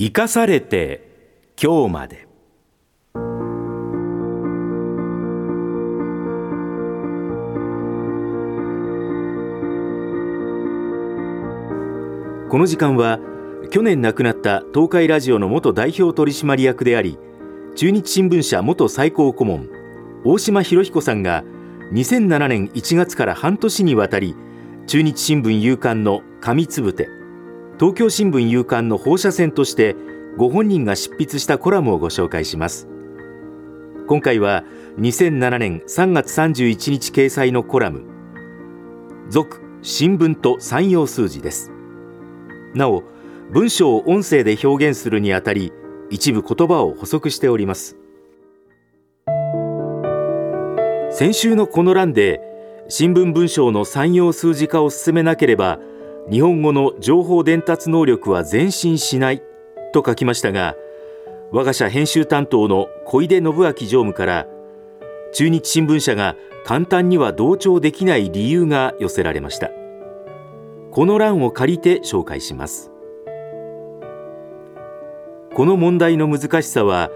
生かされて今日まで。この時間は去年亡くなった東海ラジオの元代表取締役であり中日新聞社元最高顧問大島博彦さんが2007年1月から半年にわたり中日新聞夕刊の紙つぶて東京新聞夕刊の放射線としてご本人が執筆したコラムをご紹介します。今回は2007年3月31日掲載のコラム。続新聞と三用数字です。なお文章を音声で表現するにあたり一部言葉を補足しております。先週のこの欄で新聞文章の産業数字化を進めなければ日本語の情報伝達能力は前進しないと書きましたが我が社編集担当の小出信明常務から中日新聞社が簡単には同調できない理由が寄せられました。この欄を借りて紹介します。この問題の難しさは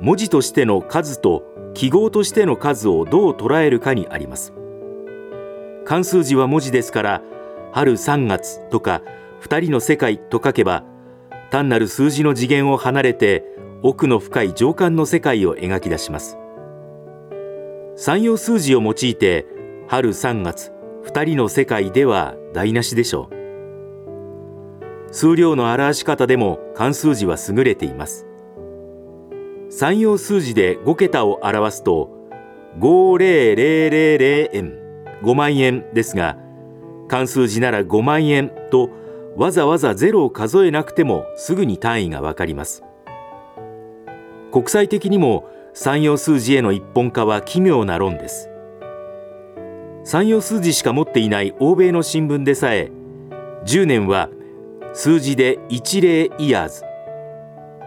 文字としての数と記号としての数をどう捉えるかにあります。漢数字は文字ですから春3月とか2人の世界と書けば単なる数字の次元を離れて奥の深い情感の世界を描き出します。三用数字を用いて春3月2人の世界では台無しでしょう。数量の表し方でも漢数字は優れています。三用数字で5桁を表すと50000円5万円ですが漢数字なら5万円とわざわざゼロを数えなくてもすぐに単位がわかります。国際的にも三用数字への一本化は奇妙な論です。三用数字しか持っていない欧米の新聞でさえ10年は数字で一例イヤーズ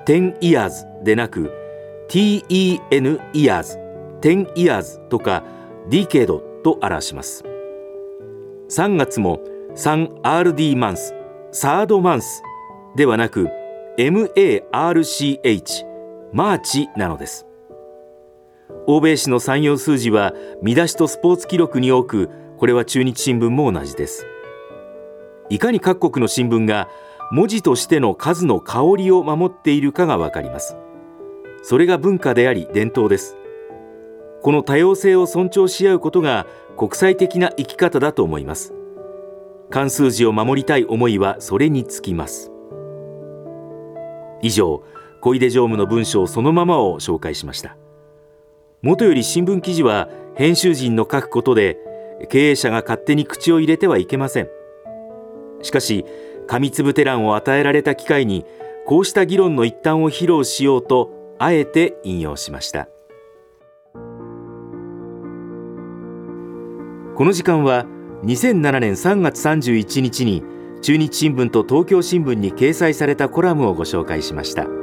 10イヤーズでなく ten イヤーズ10イヤーズとかディケードと表します。3月も 3RD マンスサードマンスではなく MARCH マーチなのです。欧米紙の算用数字は見出しとスポーツ記録に多くこれは中日新聞も同じです。いかに各国の新聞が文字としての数の香りを守っているかがわかります。それが文化であり伝統です。この多様性を尊重し合うことが国際的な生き方だと思います。漢数字を守りたい思いはそれにつきます。以上小出常務の文章そのままを紹介しました。元より新聞記事は編集陣の書くことで経営者が勝手に口を入れてはいけません。しかし紙粒テランを与えられた機会にこうした議論の一端を披露しようとあえて引用しました。この時間は2007年3月31日に中日新聞と東京新聞に掲載されたコラムをご紹介しました。